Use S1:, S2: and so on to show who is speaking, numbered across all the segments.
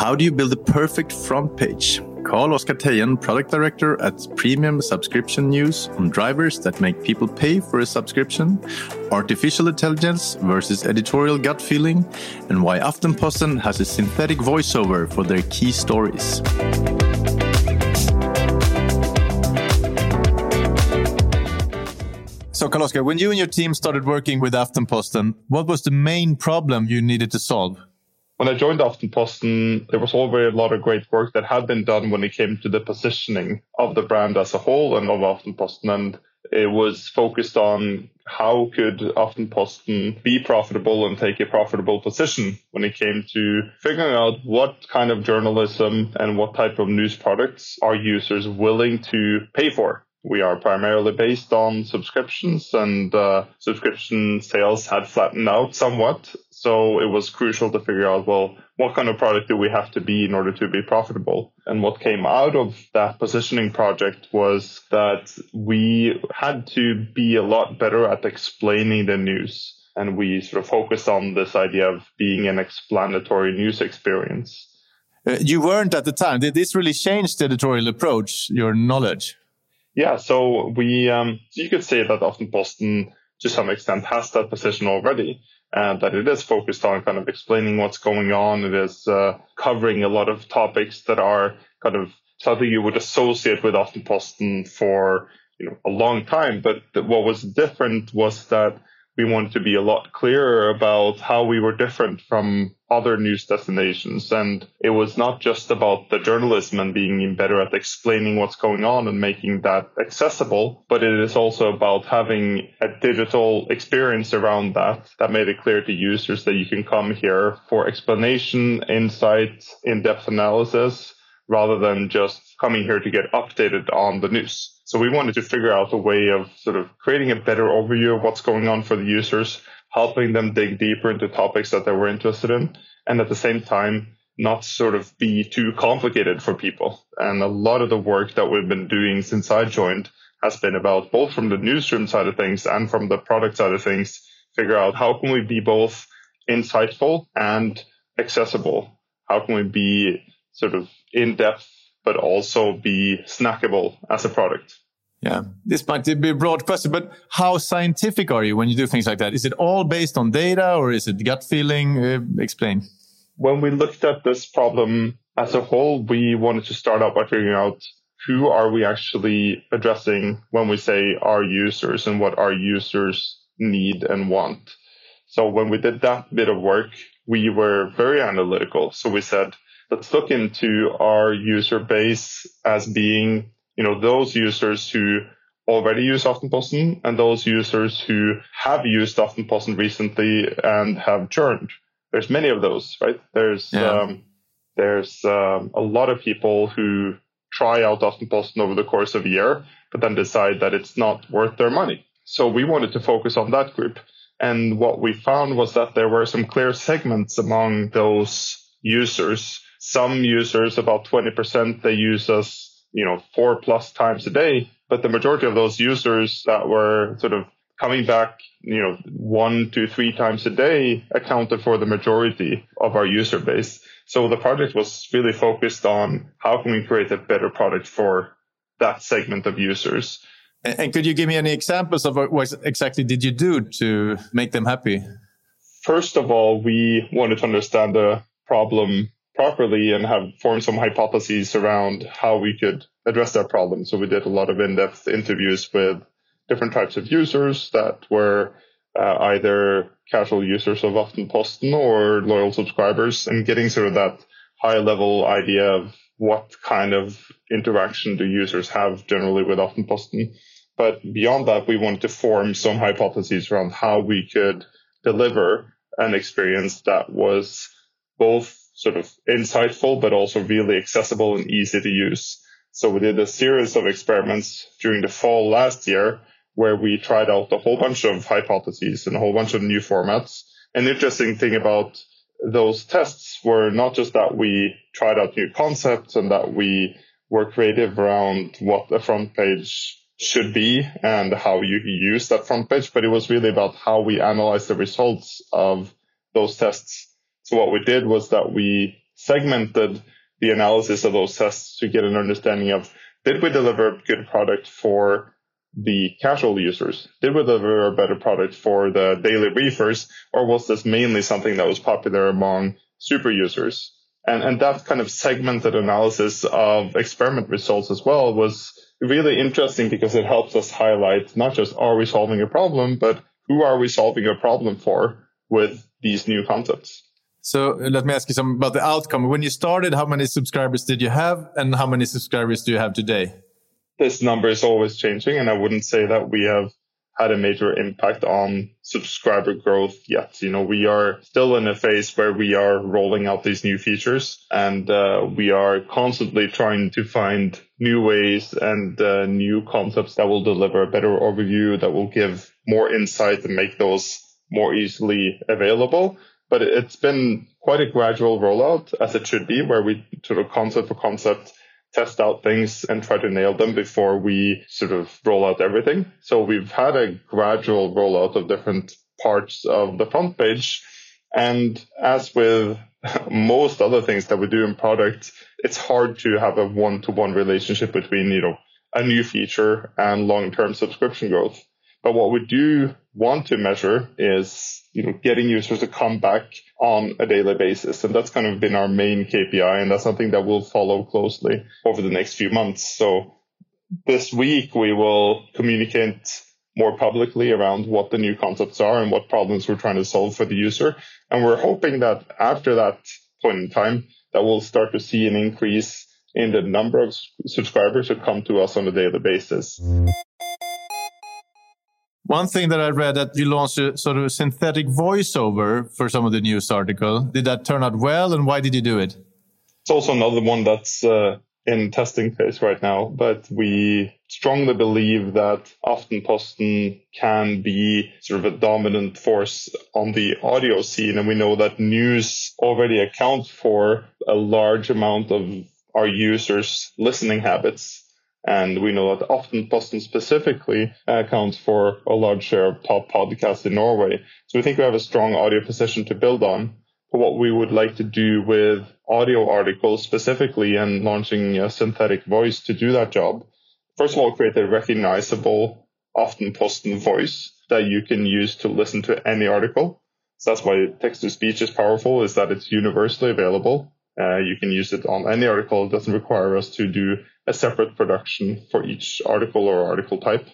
S1: How do you build the perfect front page? Carl Oskar Teien, product director at Premium Subscription News on drivers that make people pay for a subscription, artificial intelligence versus editorial gut feeling, and why Aftenposten has a synthetic voiceover for their key stories. So, Carl when you and your team started working with Aftenposten, what was the main problem you needed to solve?
S2: When I joined Aftenposten, there was already a lot of great work that had been done when it came to the positioning of the brand as a whole and of Aftenposten. And it was focused on how could Aftenposten be profitable and take a profitable position when it came to figuring out what kind of journalism and what type of news products are users willing to pay for. We are primarily based on subscriptions and uh, subscription sales had flattened out somewhat. So it was crucial to figure out, well, what kind of product do we have to be in order to be profitable? And what came out of that positioning project was that we had to be a lot better at explaining the news. And we sort of focused on this idea of being an explanatory news experience.
S1: Uh, you weren't at the time. Did this really change the editorial approach, your knowledge?
S2: Yeah, so we, um, you could say that Aftenposten to some extent has that position already and that it is focused on kind of explaining what's going on. It is uh, covering a lot of topics that are kind of something you would associate with Aftenposten for you know a long time. But what was different was that we wanted to be a lot clearer about how we were different from other news destinations. And it was not just about the journalism and being better at explaining what's going on and making that accessible, but it is also about having a digital experience around that that made it clear to users that you can come here for explanation, insight, in-depth analysis, rather than just coming here to get updated on the news. So we wanted to figure out a way of sort of creating a better overview of what's going on for the users, helping them dig deeper into topics that they were interested in, and at the same time, not sort of be too complicated for people. And a lot of the work that we've been doing since I joined has been about both from the newsroom side of things and from the product side of things, figure out how can we be both insightful and accessible? How can we be sort of in depth but also be snackable as a product.
S1: Yeah, this might be a broad question, but how scientific are you when you do things like that? Is it all based on data or is it gut feeling? Uh, explain.
S2: When we looked at this problem as a whole, we wanted to start out by figuring out who are we actually addressing when we say our users and what our users need and want. So when we did that bit of work, we were very analytical. So we said, let's look into our user base as being, you know, those users who already use Aftenposten and those users who have used Aftenposten recently and have churned. There's many of those, right? There's, yeah. um, there's um, a lot of people who try out Aftenposten over the course of a year, but then decide that it's not worth their money. So we wanted to focus on that group. And what we found was that there were some clear segments among those users some users, about 20%, they use us, you know, four plus times a day. But the majority of those users that were sort of coming back, you know, one to three times a day accounted for the majority of our user base. So the project was really focused on how can we create a better product for that segment of users.
S1: And could you give me any examples of what exactly did you do to make them happy?
S2: First of all, we wanted to understand the problem properly and have formed some hypotheses around how we could address that problem. So we did a lot of in-depth interviews with different types of users that were uh, either casual users of Aftenposten or loyal subscribers and getting sort of that high level idea of what kind of interaction do users have generally with Aftenposten. But beyond that, we wanted to form some hypotheses around how we could deliver an experience that was both sort of insightful, but also really accessible and easy to use. So we did a series of experiments during the fall last year where we tried out a whole bunch of hypotheses and a whole bunch of new formats. An interesting thing about those tests were not just that we tried out new concepts and that we were creative around what a front page should be and how you use that front page, but it was really about how we analyze the results of those tests so what we did was that we segmented the analysis of those tests to get an understanding of did we deliver a good product for the casual users? Did we deliver a better product for the daily briefers? Or was this mainly something that was popular among super users? And, and that kind of segmented analysis of experiment results as well was really interesting because it helps us highlight not just are we solving a problem, but who are we solving a problem for with these new concepts.
S1: So let me ask you some about the outcome. When you started, how many subscribers did you have and how many subscribers do you have today?
S2: This number is always changing and I wouldn't say that we have had a major impact on subscriber growth yet. You know, we are still in a phase where we are rolling out these new features and uh, we are constantly trying to find new ways and uh, new concepts that will deliver a better overview, that will give more insight and make those more easily available. But it's been quite a gradual rollout as it should be, where we sort of concept for concept test out things and try to nail them before we sort of roll out everything. So we've had a gradual rollout of different parts of the front page. And as with most other things that we do in product, it's hard to have a one to one relationship between, you know, a new feature and long term subscription growth. But what we do want to measure is, you know, getting users to come back on a daily basis. And that's kind of been our main KPI. And that's something that we'll follow closely over the next few months. So this week we will communicate more publicly around what the new concepts are and what problems we're trying to solve for the user. And we're hoping that after that point in time, that we'll start to see an increase in the number of subscribers who come to us on a daily basis.
S1: One thing that I read that you launched a sort of a synthetic voiceover for some of the news article. Did that turn out well, and why did you do it?
S2: It's also another one that's uh, in testing phase right now, but we strongly believe that Aftenposten can be sort of a dominant force on the audio scene, and we know that news already accounts for a large amount of our users' listening habits. And we know that Aftenposten specifically accounts for a large share of top podcasts in Norway. So we think we have a strong audio position to build on. But what we would like to do with audio articles specifically and launching a synthetic voice to do that job, first of all, create a recognizable Aftenposten voice that you can use to listen to any article. So that's why text to speech is powerful, is that it's universally available. Uh, you can use it on any article. It doesn't require us to do a separate production for each article or article type.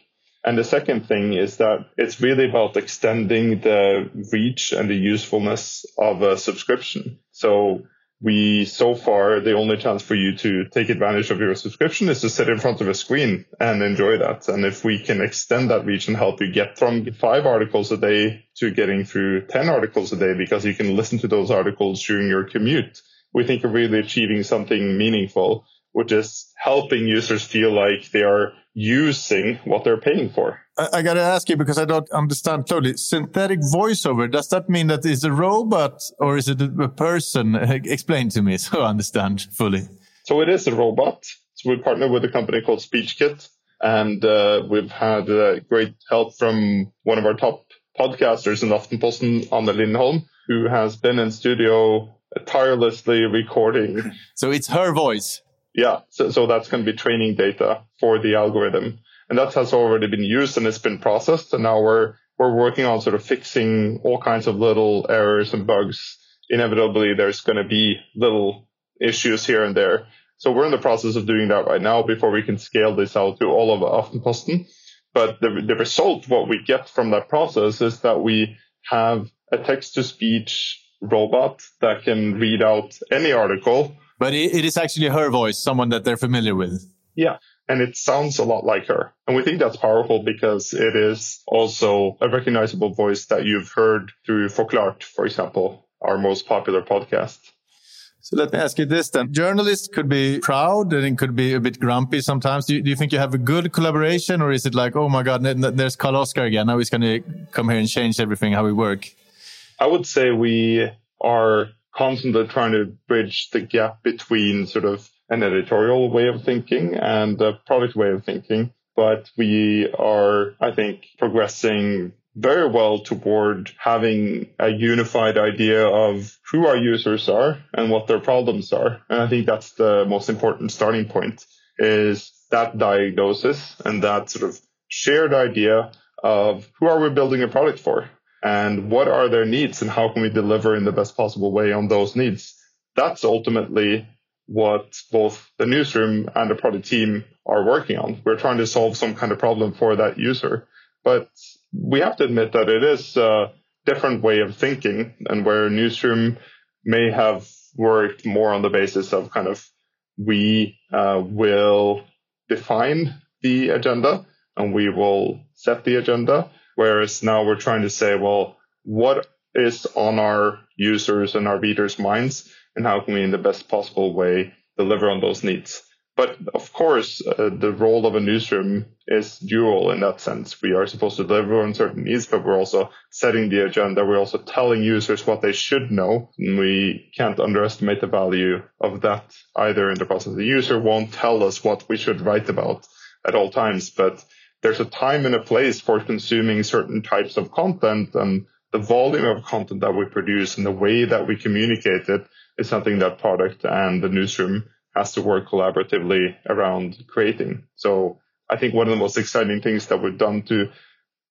S2: And the second thing is that it's really about extending the reach and the usefulness of a subscription. So we so far the only chance for you to take advantage of your subscription is to sit in front of a screen and enjoy that and if we can extend that reach and help you get from five articles a day to getting through 10 articles a day because you can listen to those articles during your commute we think of really achieving something meaningful, which is helping users feel like they are using what they're paying for.
S1: I, I got to ask you because I don't understand totally. Synthetic voiceover, does that mean that it's a robot or is it a person? Explain to me so I understand fully.
S2: So it is a robot. So we partner with a company called SpeechKit and uh, we've had uh, great help from one of our top podcasters in Aftenposten, Anne Lindholm, who has been in studio tirelessly recording.
S1: So it's her voice.
S2: Yeah. So, so that's going to be training data for the algorithm. And that has already been used and it's been processed. And now we're, we're working on sort of fixing all kinds of little errors and bugs. Inevitably, there's going to be little issues here and there. So we're in the process of doing that right now before we can scale this out to all of Aftenposten. But the, the result, what we get from that process is that we have a text to speech robot that can read out any article.
S1: But it is actually her voice, someone that they're familiar with.
S2: Yeah. And it sounds a lot like her. And we think that's powerful because it is also a recognizable voice that you've heard through Forklart, for example, our most popular podcast.
S1: So let me ask you this then. Journalists could be proud and it could be a bit grumpy sometimes. Do you, do you think you have a good collaboration or is it like, oh my God, there's Carl Oskar again. Now he's going to come here and change everything, how we work?
S2: I would say we are constantly trying to bridge the gap between sort of an editorial way of thinking and a product way of thinking. But we are, I think, progressing very well toward having a unified idea of who our users are and what their problems are. And I think that's the most important starting point is that diagnosis and that sort of shared idea of who are we building a product for and what are their needs and how can we deliver in the best possible way on those needs. That's ultimately what both the newsroom and the product team are working on. We're trying to solve some kind of problem for that user, but we have to admit that it is a different way of thinking and where newsroom may have worked more on the basis of kind of we uh, will define the agenda and we will set the agenda. Whereas now we're trying to say, well, what is on our users and our readers' minds and how can we in the best possible way deliver on those needs? But of course, uh, the role of a newsroom is dual in that sense. We are supposed to deliver on certain needs, but we're also setting the agenda. We're also telling users what they should know. And we can't underestimate the value of that either in the process. The user won't tell us what we should write about at all times, but there's a time and a place for consuming certain types of content and the volume of content that we produce and the way that we communicate it is something that product and the newsroom has to work collaboratively around creating. So I think one of the most exciting things that we've done to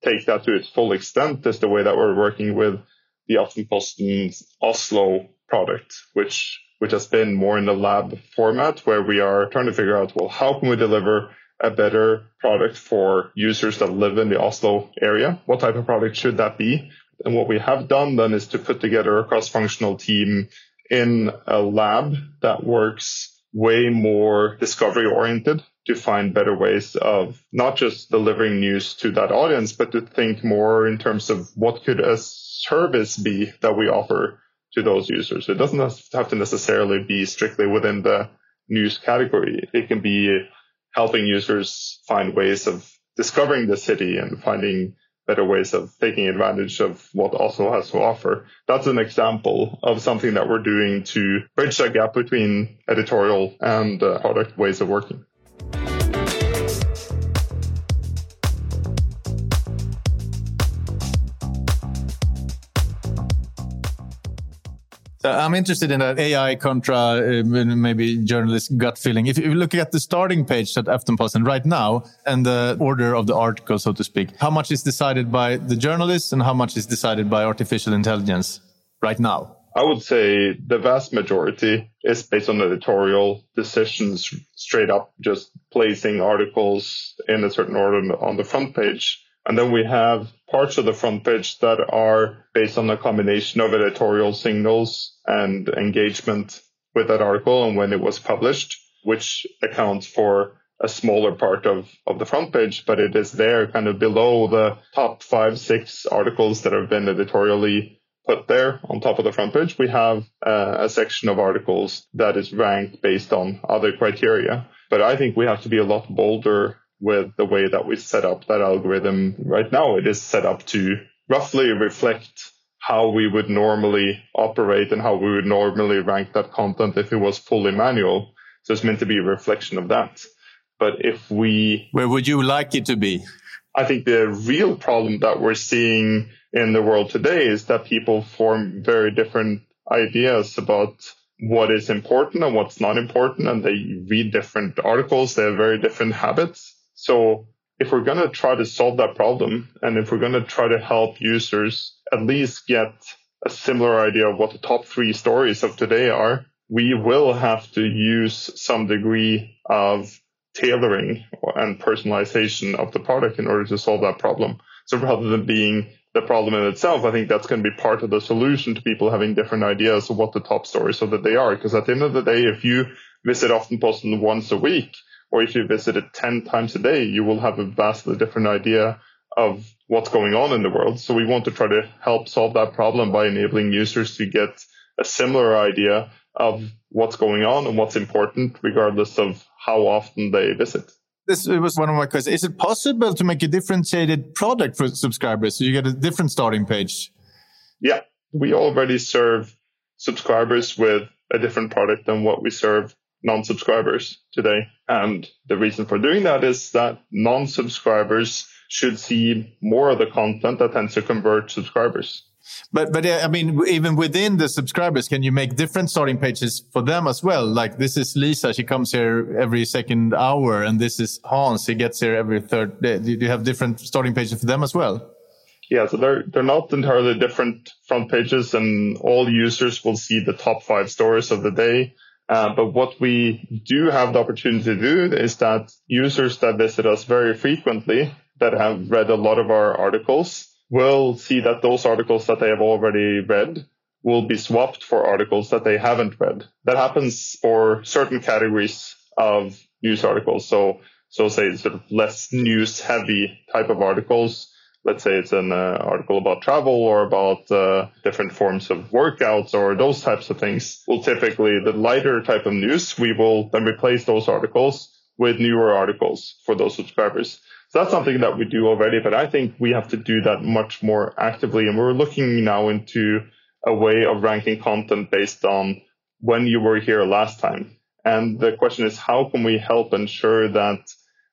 S2: take that to its full extent is the way that we're working with the Aftenposten's Oslo product, which which has been more in the lab format where we are trying to figure out, well, how can we deliver a better product for users that live in the Oslo area? What type of product should that be? And what we have done then is to put together a cross-functional team in a lab that works way more discovery oriented to find better ways of not just delivering news to that audience, but to think more in terms of what could a service be that we offer to those users. It doesn't have to necessarily be strictly within the news category. It can be helping users find ways of discovering the city and finding better ways of taking advantage of what Oslo has to offer. That's an example of something that we're doing to bridge that gap between editorial and uh, product ways of working.
S1: I'm interested in that AI contra uh, maybe journalist gut feeling. If you look at the starting page at Aftenposten right now and the order of the article, so to speak, how much is decided by the journalists and how much is decided by artificial intelligence right now?
S2: I would say the vast majority is based on editorial decisions straight up, just placing articles in a certain order on the front page. And then we have parts of the front page that are based on a combination of editorial signals and engagement with that article and when it was published, which accounts for a smaller part of, of the front page, but it is there kind of below the top five, six articles that have been editorially put there on top of the front page. We have uh, a section of articles that is ranked based on other criteria. But I think we have to be a lot bolder with the way that we set up that algorithm right now. It is set up to roughly reflect how we would normally operate and how we would normally rank that content if it was fully manual. So it's meant to be a reflection of that. But if we.
S1: Where would you like it to be?
S2: I think the real problem that we're seeing in the world today is that people form very different ideas about what is important and what's not important. And they read different articles. They have very different habits. So if we're going to try to solve that problem and if we're going to try to help users at least get a similar idea of what the top three stories of today are, we will have to use some degree of tailoring and personalization of the product in order to solve that problem. So rather than being the problem in itself, I think that's going to be part of the solution to people having different ideas of what the top stories so that they are. Because at the end of the day, if you visit often Aftenposten once a week, or if you visit it 10 times a day, you will have a vastly different idea of what's going on in the world. So we want to try to help solve that problem by enabling users to get a similar idea of what's going on and what's important, regardless of how often they visit.
S1: This was one of my questions. Is it possible to make a differentiated product for subscribers so you get a different starting page?
S2: Yeah, we already serve subscribers with a different product than what we serve non-subscribers today. And the reason for doing that is that non-subscribers should see more of the content that tends to convert subscribers.
S1: But but I mean, even within the subscribers, can you make different starting pages for them as well? Like this is Lisa, she comes here every second hour, and this is Hans, he gets here every third day. Do you have different starting pages for them as well?
S2: Yeah, so they're they're not entirely different front pages, and all users will see the top five stories of the day. Uh, but what we do have the opportunity to do is that users that visit us very frequently, that have read a lot of our articles, will see that those articles that they have already read will be swapped for articles that they haven't read. That happens for certain categories of news articles. So, so say sort of less news heavy type of articles. Let's say it's an uh, article about travel or about uh, different forms of workouts or those types of things. Will typically the lighter type of news, we will then replace those articles with newer articles for those subscribers. So that's something that we do already, but I think we have to do that much more actively. And we're looking now into a way of ranking content based on when you were here last time. And the question is, how can we help ensure that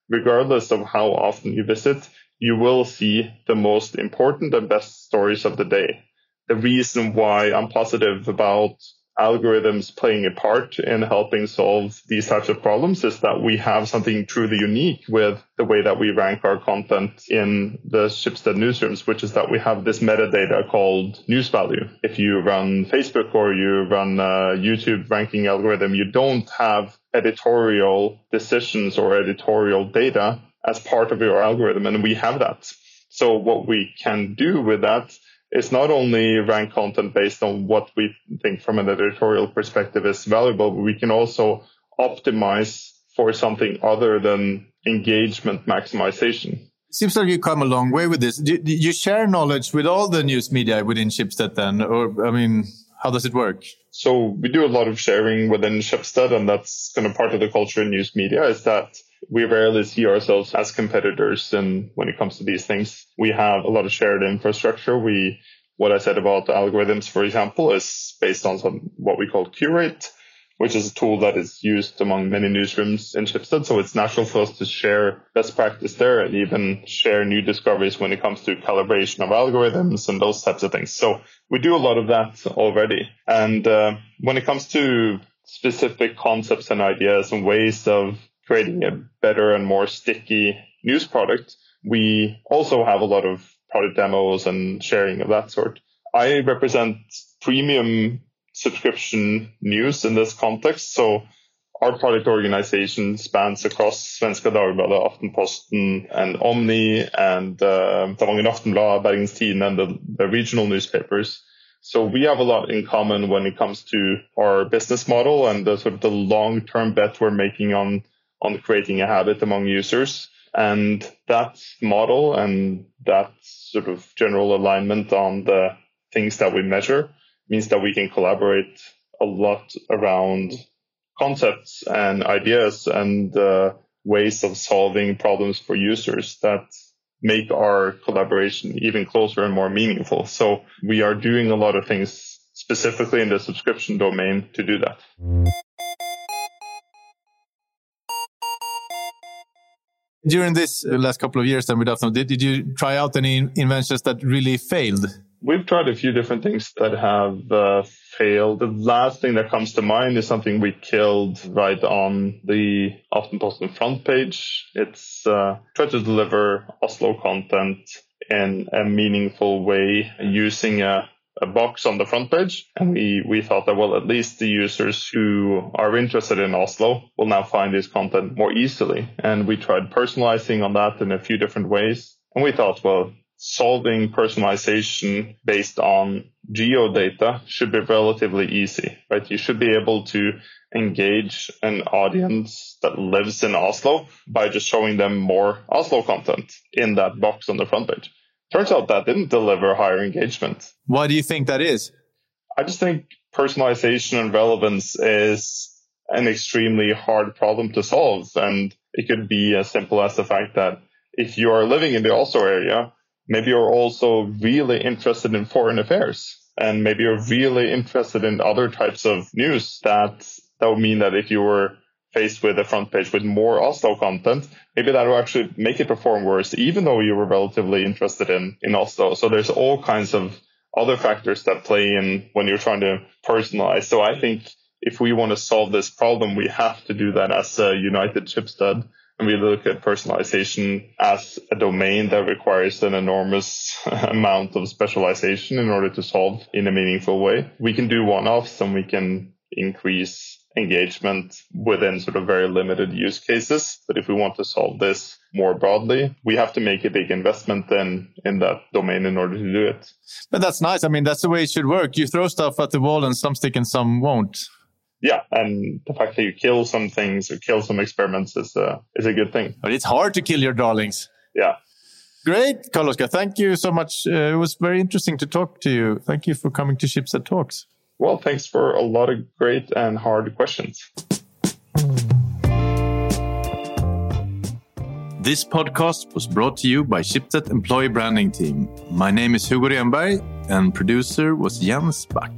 S2: regardless of how often you visit, you will see the most important and best stories of the day. The reason why I'm positive about algorithms playing a part in helping solve these types of problems is that we have something truly unique with the way that we rank our content in the Schibsted newsrooms, which is that we have this metadata called news value. If you run Facebook or you run a YouTube ranking algorithm, you don't have editorial decisions or editorial data as part of your algorithm, and we have that. So what we can do with that is not only rank content based on what we think from an editorial perspective is valuable, but we can also optimize for something other than engagement maximization.
S1: Seems like you come a long way with this. Do, do you share knowledge with all the news media within Schibsted then? Or, I mean, how does it work?
S2: So we do a lot of sharing within Schibsted, and that's kind of part of the culture in news media is that we rarely see ourselves as competitors. And when it comes to these things, we have a lot of shared infrastructure. We, what I said about the algorithms, for example, is based on some, what we call Curate, which is a tool that is used among many newsrooms in Schibsted. So it's natural for us to share best practice there and even share new discoveries when it comes to calibration of algorithms and those types of things. So we do a lot of that already. And uh, when it comes to specific concepts and ideas and ways of creating a better and more sticky news product, we also have a lot of product demos and sharing of that sort. I represent premium subscription news in this context. So our product organization spans across Svenska Dagbladet, Aftenposten, and Omni, and uh, Stavanger Aftenblad, Bergens Tidende, and the, the regional newspapers. So we have a lot in common when it comes to our business model and the sort of the long-term bet we're making on on creating a habit among users. And that model and that sort of general alignment on the things that we measure means that we can collaborate a lot around concepts and ideas and uh, ways of solving problems for users that make our collaboration even closer and more meaningful. So we are doing a lot of things specifically in the subscription domain to do that.
S1: During this uh, last couple of years then with Afton, did, did you try out any inventions that really failed?
S2: We've tried a few different things that have uh, failed. The last thing that comes to mind is something we killed right on the Aftenposten front page. It's uh, try to deliver Oslo content in a meaningful way using a a box on the front page. And we, we thought that, well, at least the users who are interested in Oslo will now find this content more easily. And we tried personalizing on that in a few different ways. And we thought, well, solving personalization based on geo data should be relatively easy, right? You should be able to engage an audience that lives in Oslo by just showing them more Oslo content in that box on the front page. Turns out that didn't deliver higher engagement.
S1: Why do you think that is?
S2: I just think personalization and relevance is an extremely hard problem to solve. And it could be as simple as the fact that if you are living in the Oslo area, maybe you're also really interested in foreign affairs. And maybe you're really interested in other types of news that that would mean that if you were faced with a front page with more Oslo content, maybe that will actually make it perform worse, even though you were relatively interested in, in Oslo. So there's all kinds of other factors that play in when you're trying to personalize. So I think if we want to solve this problem, we have to do that as a united Schibsted and we look at personalization as a domain that requires an enormous amount of specialization in order to solve in a meaningful way. We can do one-offs and we can increase engagement within sort of very limited use cases. But if we want to solve this more broadly, we have to make a big investment then in that domain in order to do it.
S1: But that's nice. I mean, that's the way it should work. You throw stuff at the wall and some stick and some won't
S2: yeah, and the fact that you kill some things or kill some experiments is a is a good thing.
S1: But it's hard to kill your darlings.
S2: Yeah.
S1: Great, Carl-Oskar. Thank you so much. Uh, it was very interesting to talk to you. Thank you for coming to Schibsted Talks.
S2: Well, thanks for a lot of great and hard questions.
S1: This podcast was brought to you by Schibsted Employee Branding Team. My name is Hugo Renberg and producer was Jens Back.